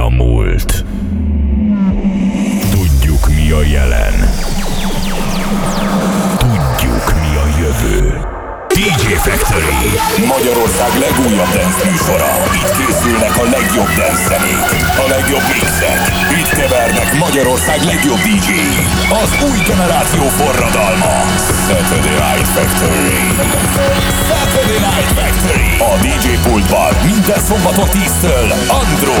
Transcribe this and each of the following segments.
a múlt. Tudjuk mi a jelen. Factory Magyarország legújabb dance műsora. Itt készülnek a legjobb dance zenék, a legjobb mixek. Itt kevernek Magyarország legjobb dj Az új generáció forradalma. Saturday Night Factory. Saturday Night Factory. A DJ pultban minden szombaton 10-től Andro.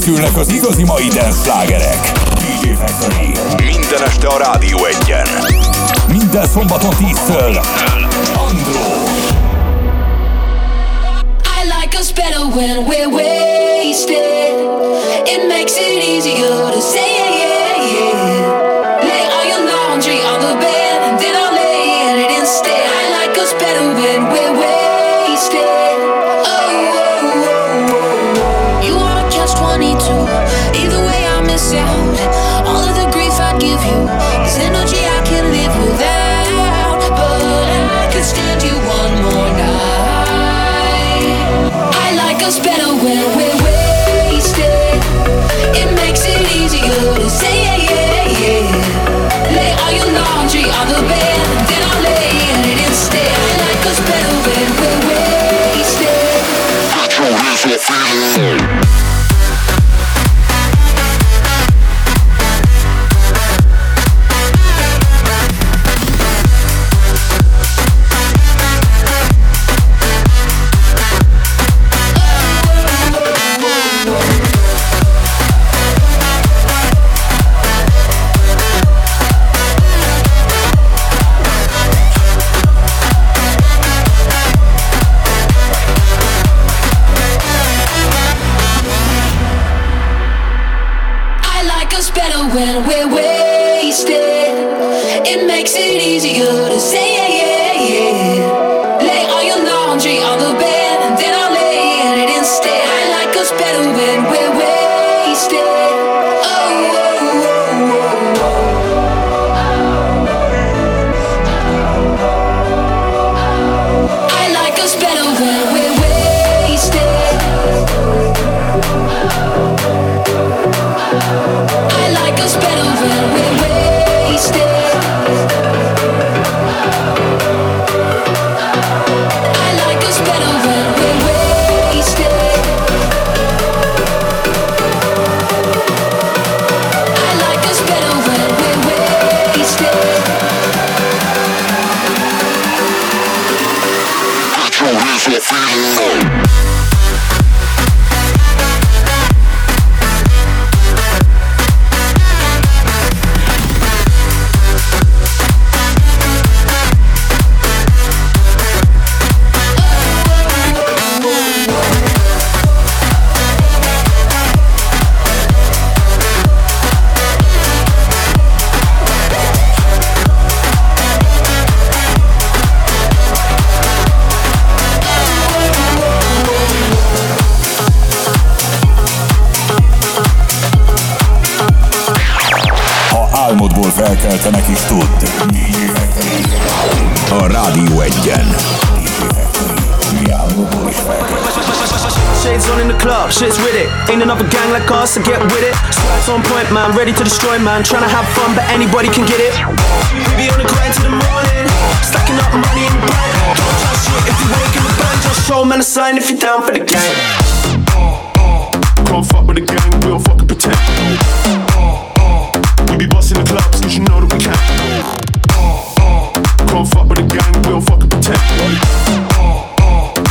készülnek az igazi mai dance slágerek. DJ Factory. Minden este a Rádió egyen. Minden szombaton 10-től. Andró. I like us better when we're wasted. It makes it easier to say feeling.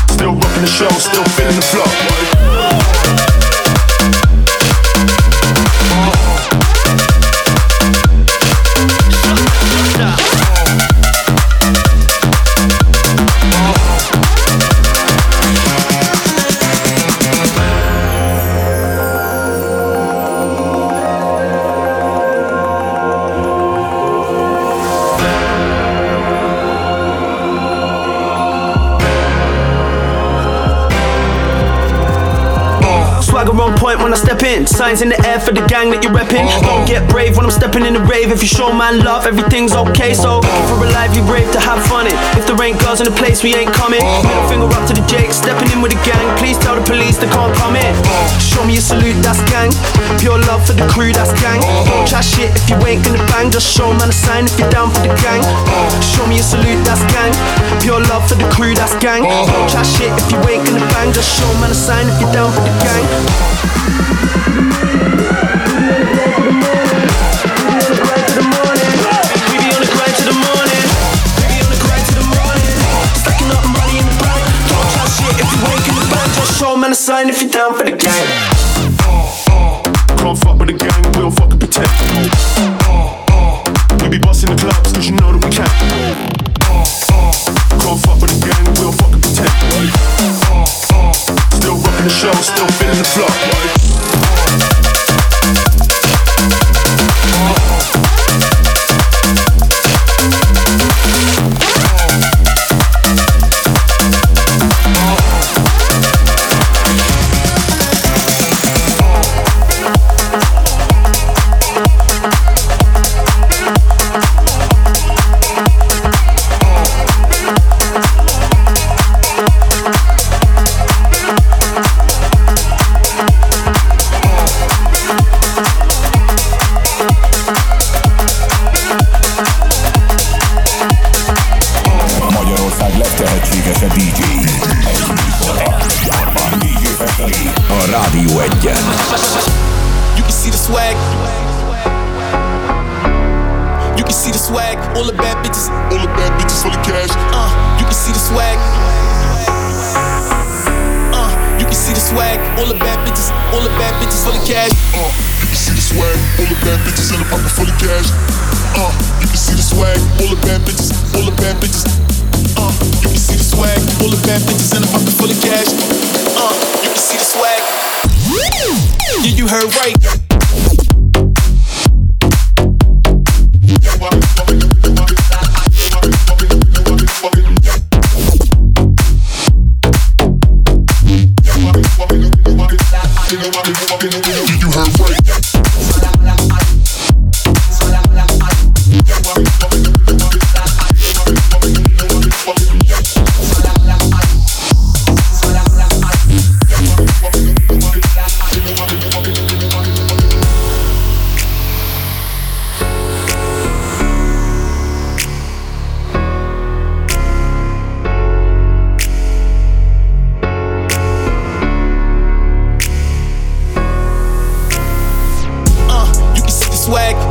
Still rocking the show, still feeling the flow. When I step in. Signs in the air for the gang that you're repping. Don't get brave when I'm stepping in the rave. If you show man love, everything's okay. So for a live, you brave to have fun. If there ain't girls in the place, we ain't coming. Middle finger up to the Jake, stepping in with the gang. Please tell the police they can't come in. Show me a salute, that's gang. Pure love for the crew, that's gang. Don't chat shit if you ain't gonna bang. Just show man a sign if you're down for the gang. Show me a salute, that's gang. Pure love for the crew, that's gang. Don't chat shit if you ain't gonna bang. Just show man a sign if you're down for the gang. Still feeling the flow.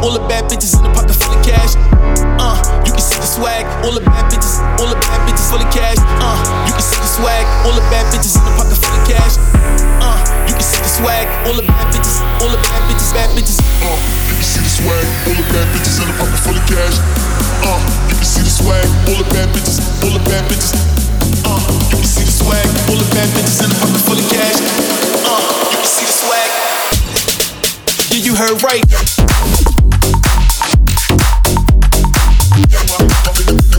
All the bad bitches in the pocket full of cash. Uh, you can see the swag, all the bad bitches, all the bad bitches full of cash. Uh, you can see the swag, all the bad bitches in the pocket full of cash. Uh, you can see the swag, all the bad bitches, all the bad bitches, bad bitches. Uh, you can see the swag, all the bad bitches in the pocket full of cash. Uh, you can see the swag, all the bad bitches, all the bad bitches. Uh, you can see the swag, all the bad bitches in the pocket full of cash. Uh, you can see the swag. Yeah, you heard right. Itt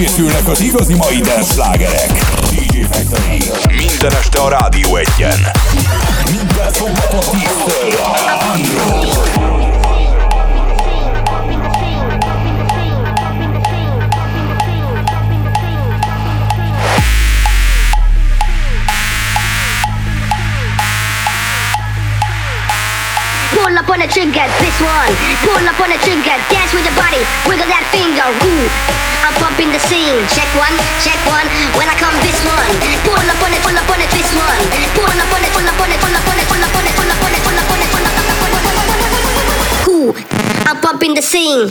készülnek az igazi mai dance slágerek. DJ Factory. Minden este a Rádió egyen. one. Pull up on the trigger, dance with your body, wiggle that finger. Ooh, I'm pumping the scene. Check one, check one. When I come, this one. Pull up on it, pull up on it, this one. Pull up on it, pull up on it, pull up on it, pull up on it, pull up on it, pull up on it, pull up on it, pull up on it. Ooh, I'm pumping the scene.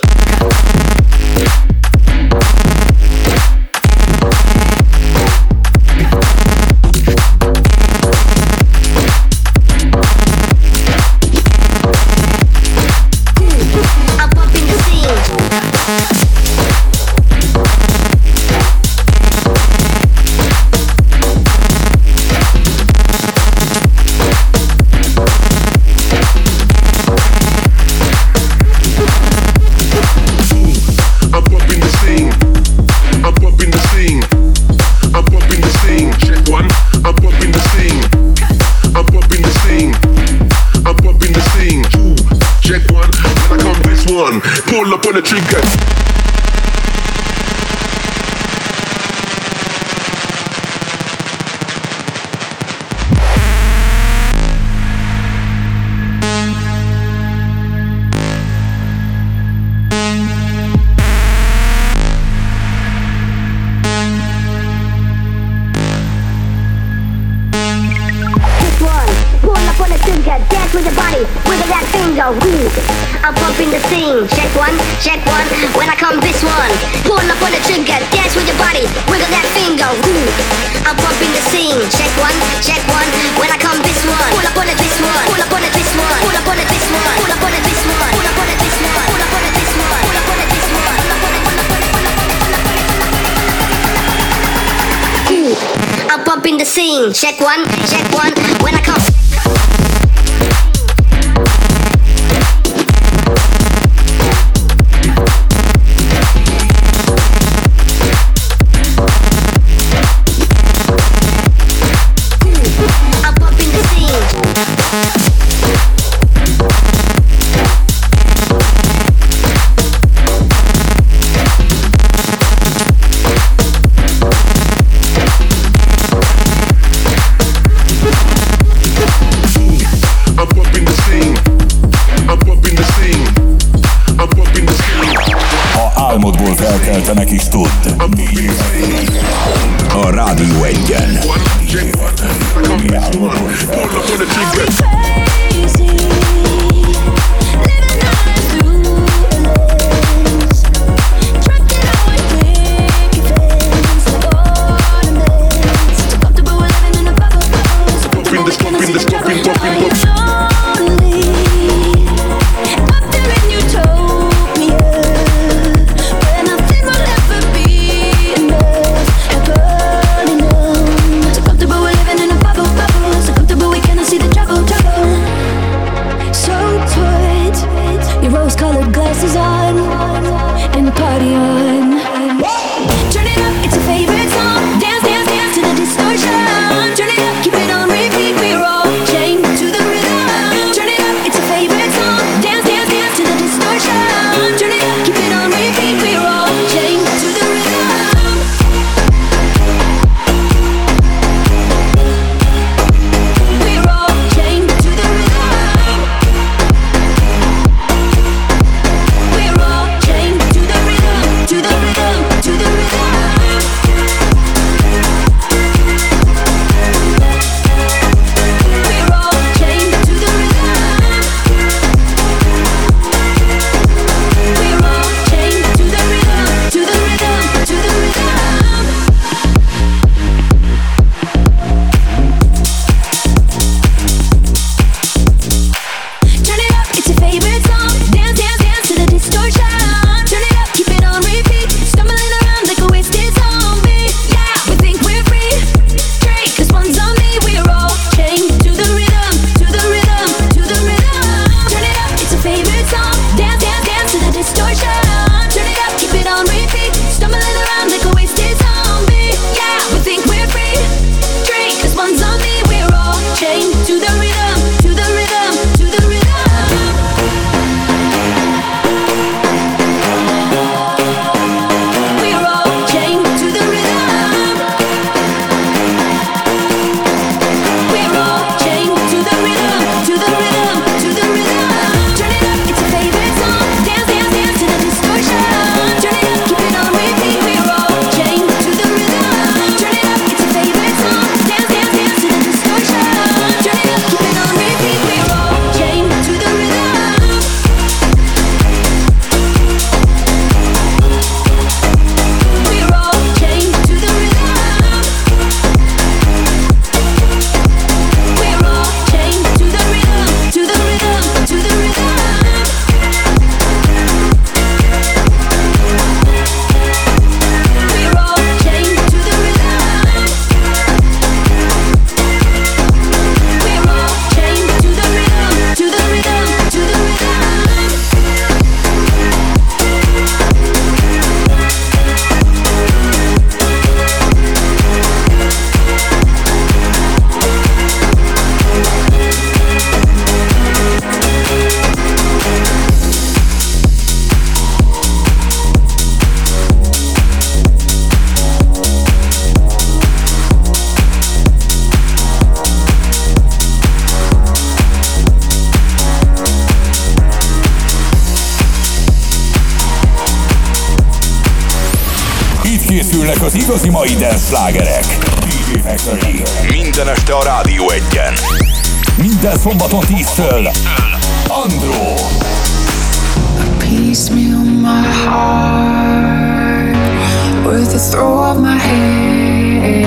heti mai dance DJ Minden este a Rádió egyen. Minden szombaton 10-től. Andró. A piecemeal my heart With a throw of my hand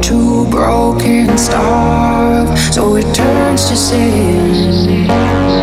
Two broken stars So it turns to sin.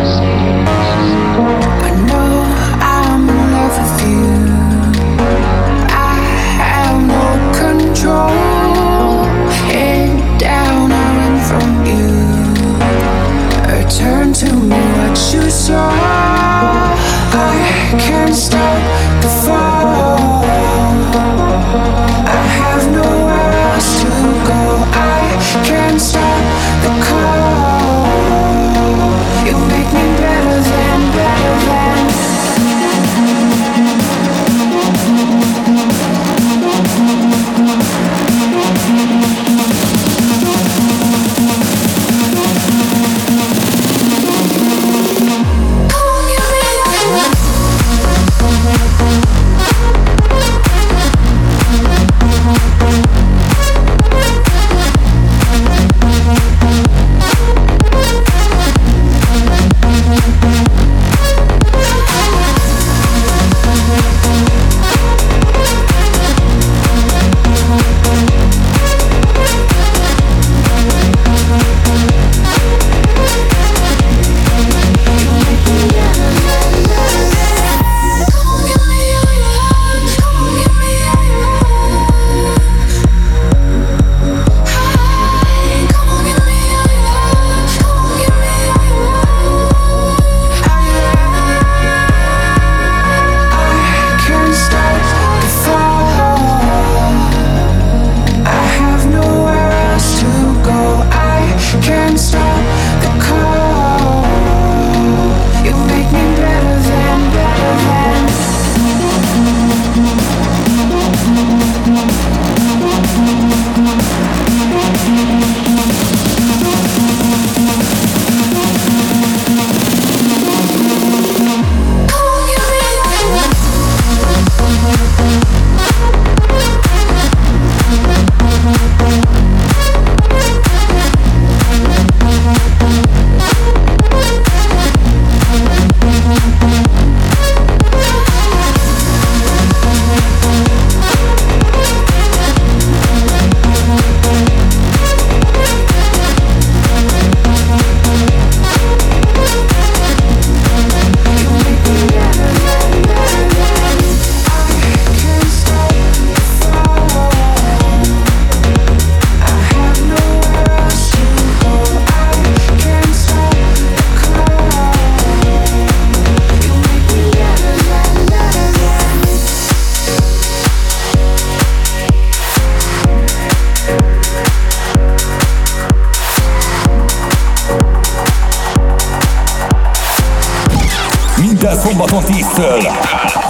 szombaton 10-től.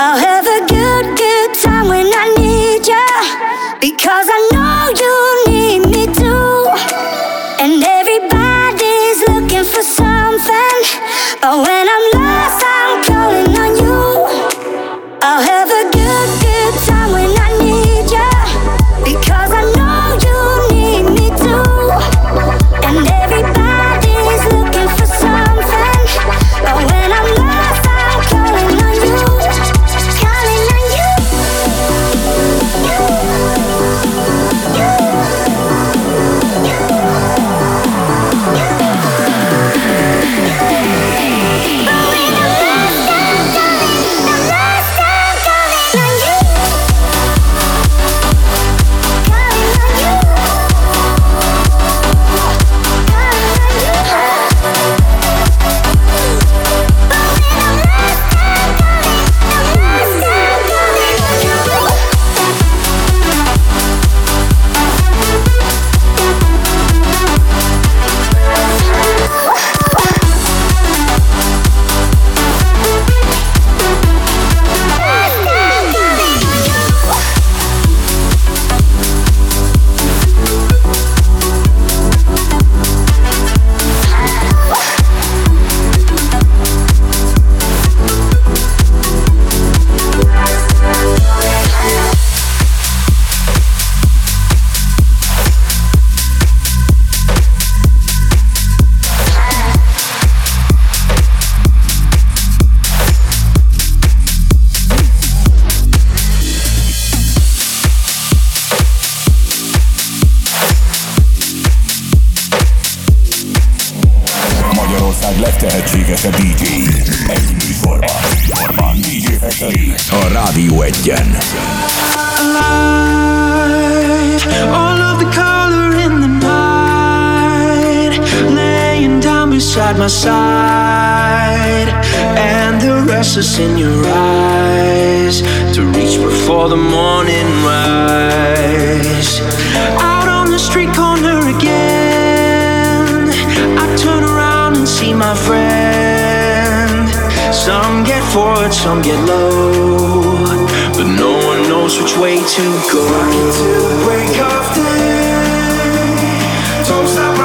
I'll help legtehetségesebb DJ. Egy műsorban. Műsorban DJ Factory. A Rádió Egyen. All of the color in the night Laying down beside my side And the rest is in your eyes To reach before the morning rise my friend. Some get forward, some get low. But no one knows which way to go. Rock to the break of day. Don't stop.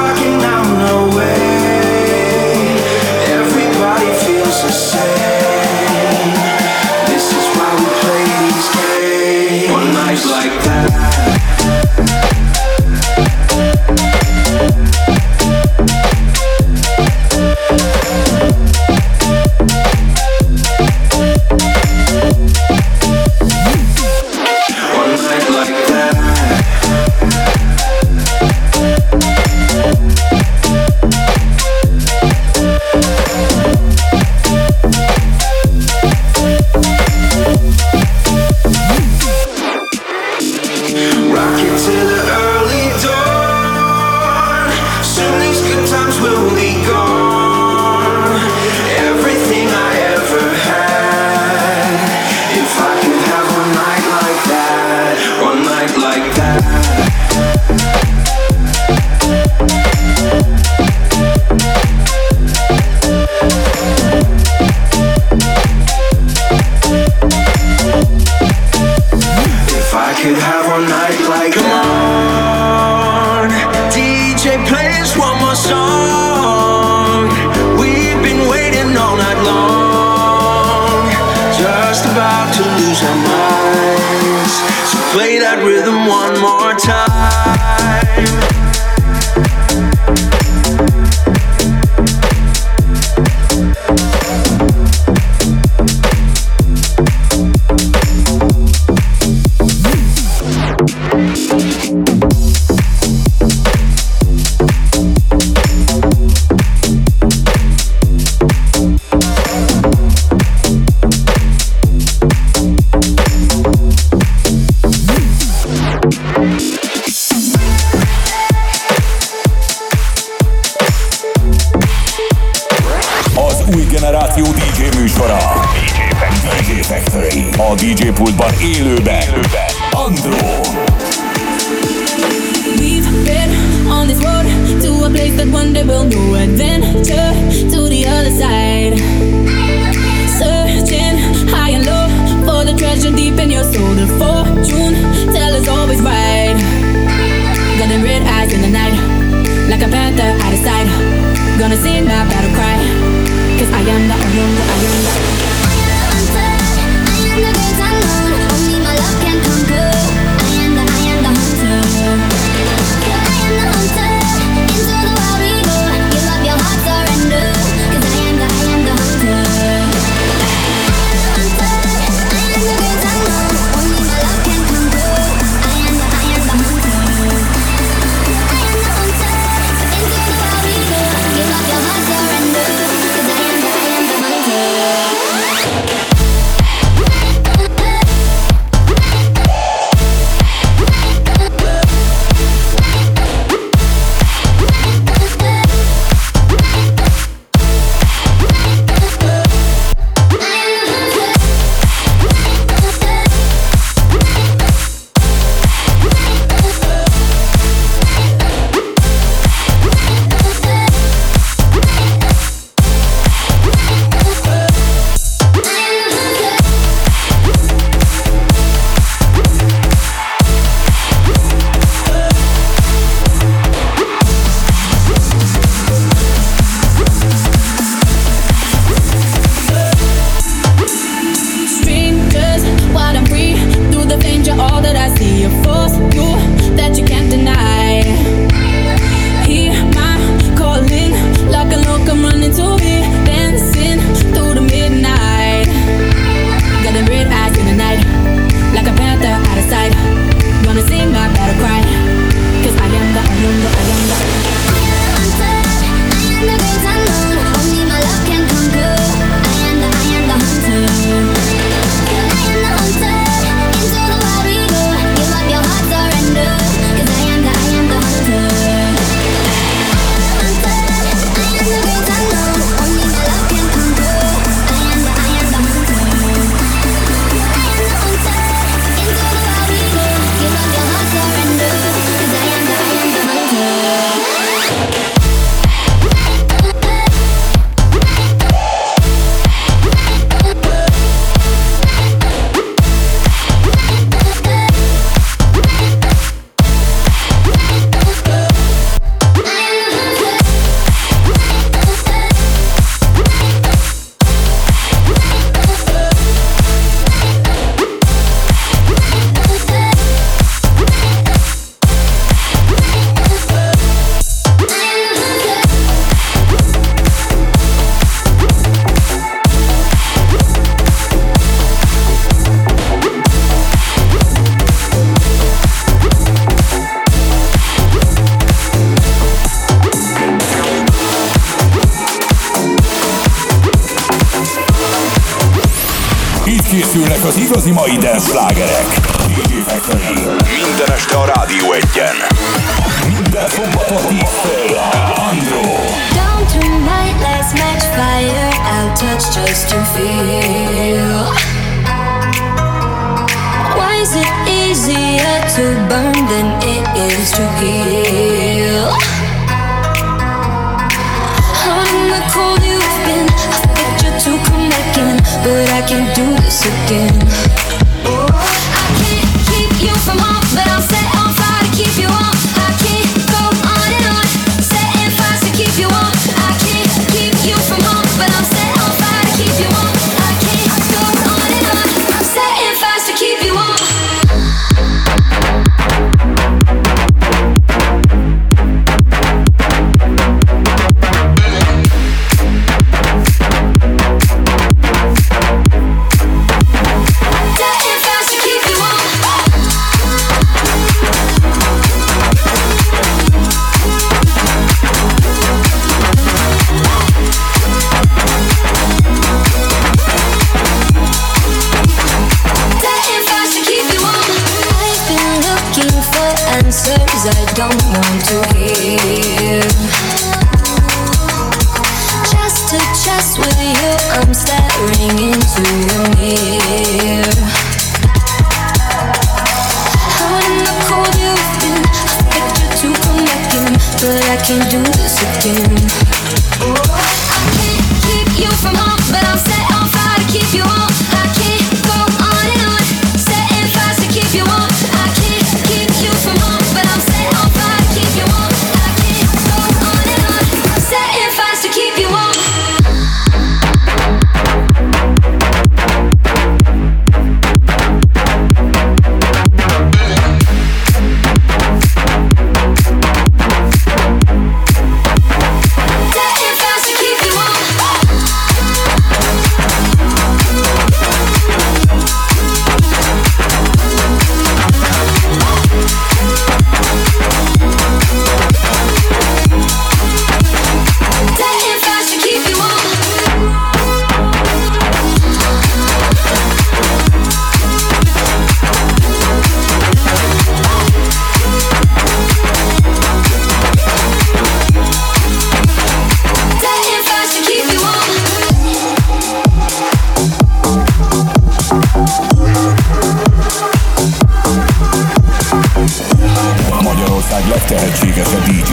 tehetséges a DJ.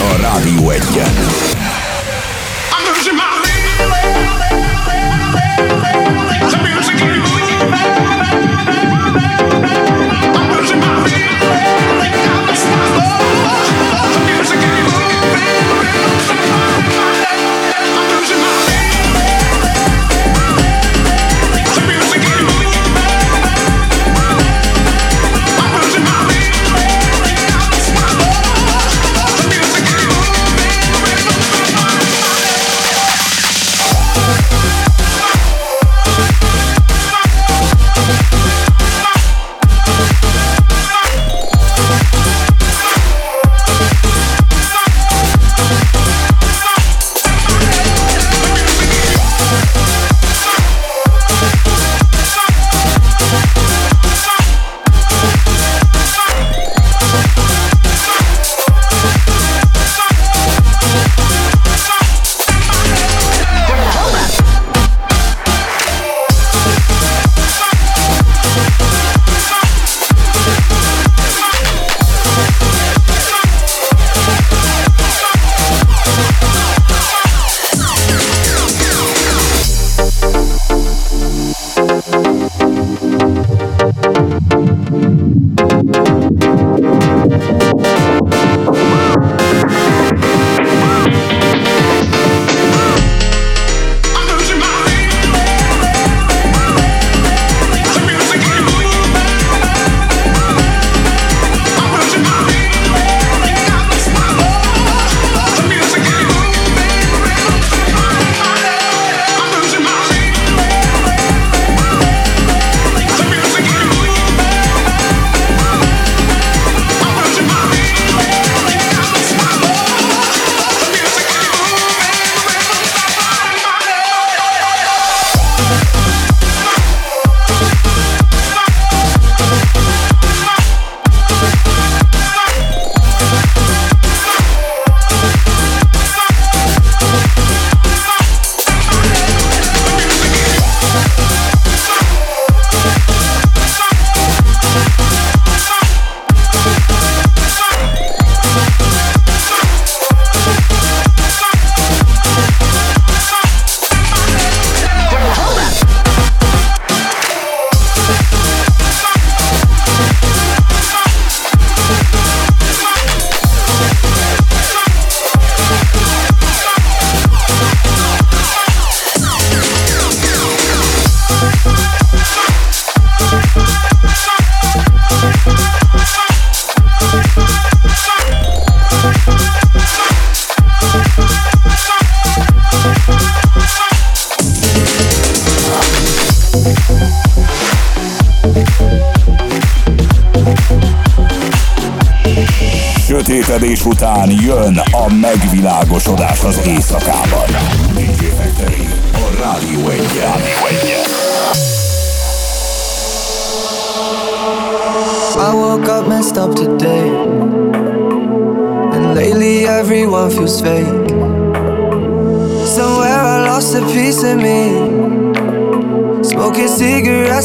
A Rádió egyen.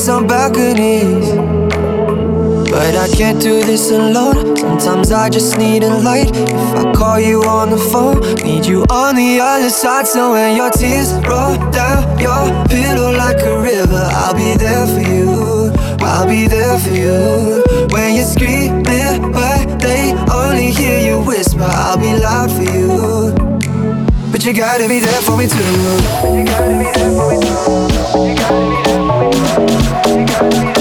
On balconies. But I can't do this alone. Sometimes I just need a light. If I call you on the phone, need you on the other side. So when your tears roll down your pillow like a river, I'll be there for you. I'll be there for you. When you're screaming, but they only hear you whisper, I'll be loud for you. But you gotta be there for me too. You gotta be there for me too. Música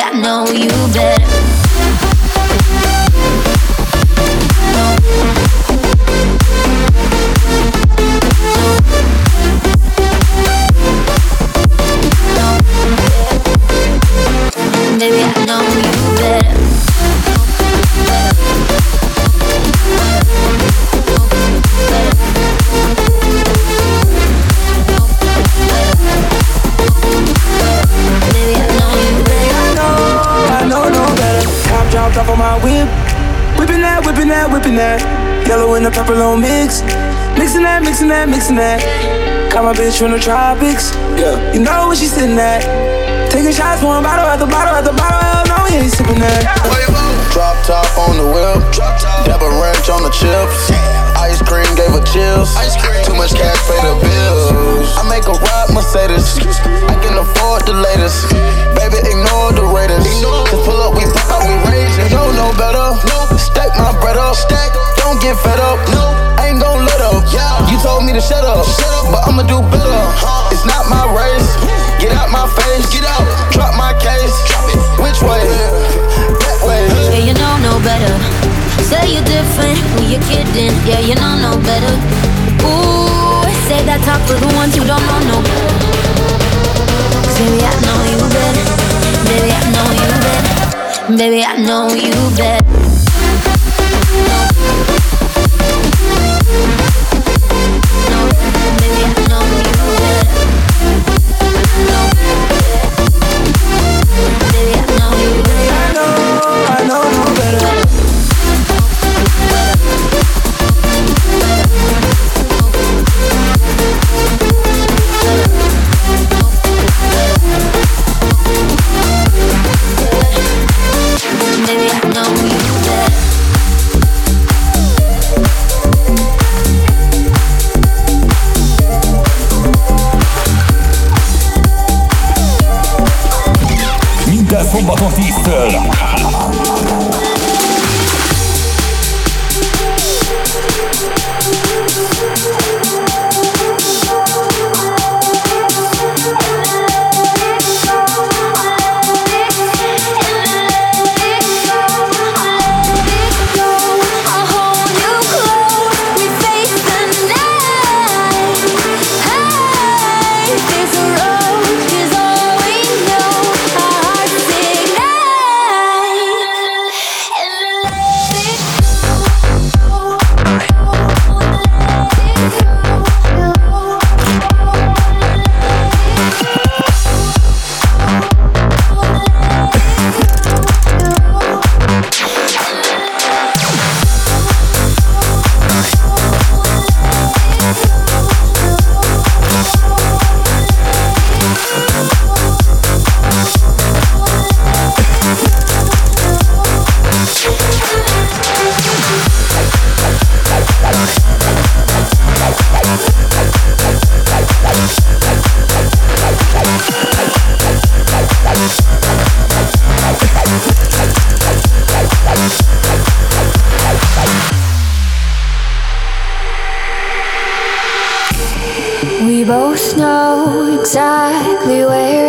I know you better. Yellow and on mix. Mixing that, mixing that, mixing that. Got my bitch from the tropics. Yeah. You know where she sitting at. Taking shots, one bottle at the bottle at the bottle. Hell no, we ain't sipping that. Drop top on the whip. Pepper ranch on the chips. Ice cream gave her chills. Too much cash pay the bills. I make a ride Mercedes. I can afford the latest. Baby, ignore the Raiders. Just pull up, we fuck out, we raise it. Yo, know better. Stack my bread up. Don't get fed up. I ain't gon' let up. You told me to shut up, Shut up, but I'ma do better. It's not my race. Get out my face. Get out. Drop my case. Which way? That way. Yeah, you know no better. Say you're different, who you're kidding? Yeah, you know no better. Ooh, say that talk for the ones who don't know no. 'Cause baby, I know you better. Baby, I know you better. Baby, I know you better.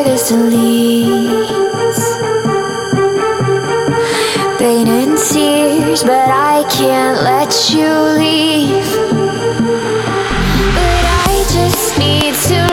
This leads. Pain and tears, but I can't let you leave. But I just need to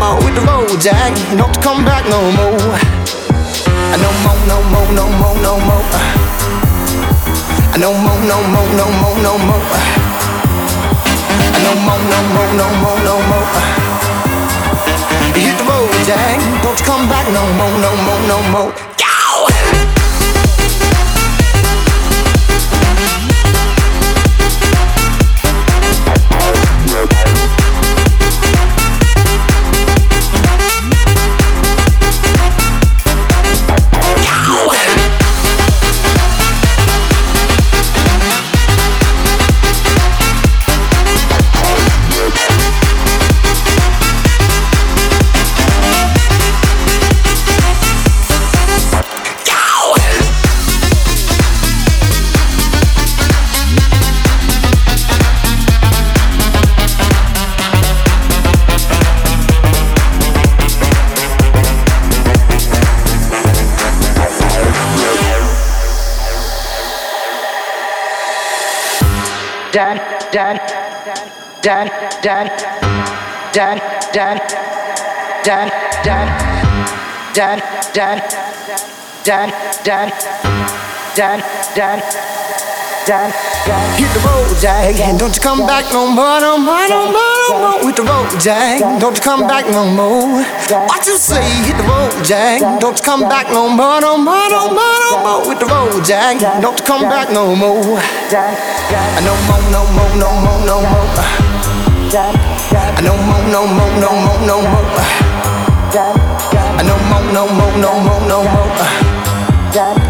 more with the road, Jack. Don't you come back no more. No more, no more, no more, no more. No more, no more, no more, no more. No more, no more, no more, no more. Hit the road, Jack. Don't you come back no more, no more, no more. Dad, dad, dad, dad, dad, dad, dad, dad, dad, dad, dad, dad, dad, dad, Hit the road, Jack, don't you come back no more, no more, no more, no more with the road, Jack. Don't you come back no more. What you say? Hit the road, Jack. Don't you come back no more, no more, no more, no more with the road, Jack. Don't you come back no more. No more, no more, no more, no more. No more, no more, no more, no more. No more, no more, no more, no more.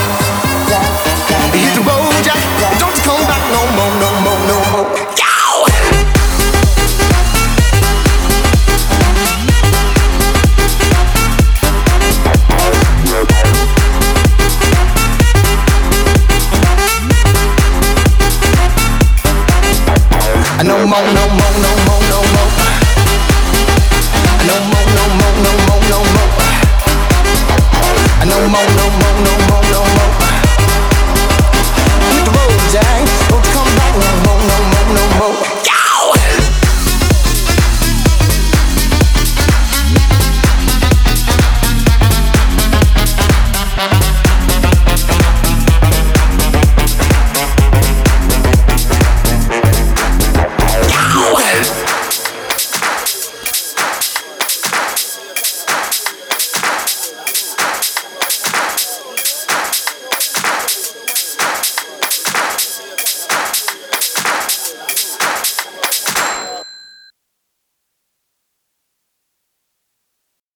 among